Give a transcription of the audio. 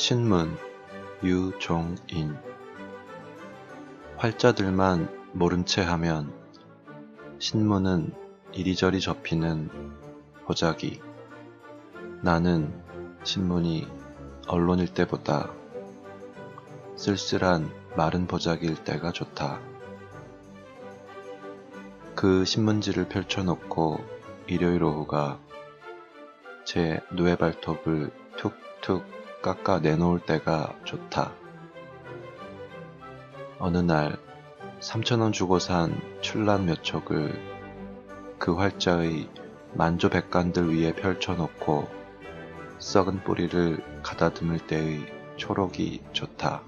신문 유종인. 활자들만 모른 채 하면 신문은 이리저리 접히는 보자기 나는 신문이 언론일 때보다 쓸쓸한 마른 보자기일 때가 좋다. 그 신문지를 펼쳐놓고 일요일 오후가 제뇌 발톱을 툭툭 깎아 내놓을 때가 좋다. 어느 날 3천원 주고 산 출란 몇 촉을 그 활자의 만조 백관들 위에 펼쳐놓고 썩은 뿌리를 가다듬을 때의 초록이 좋다.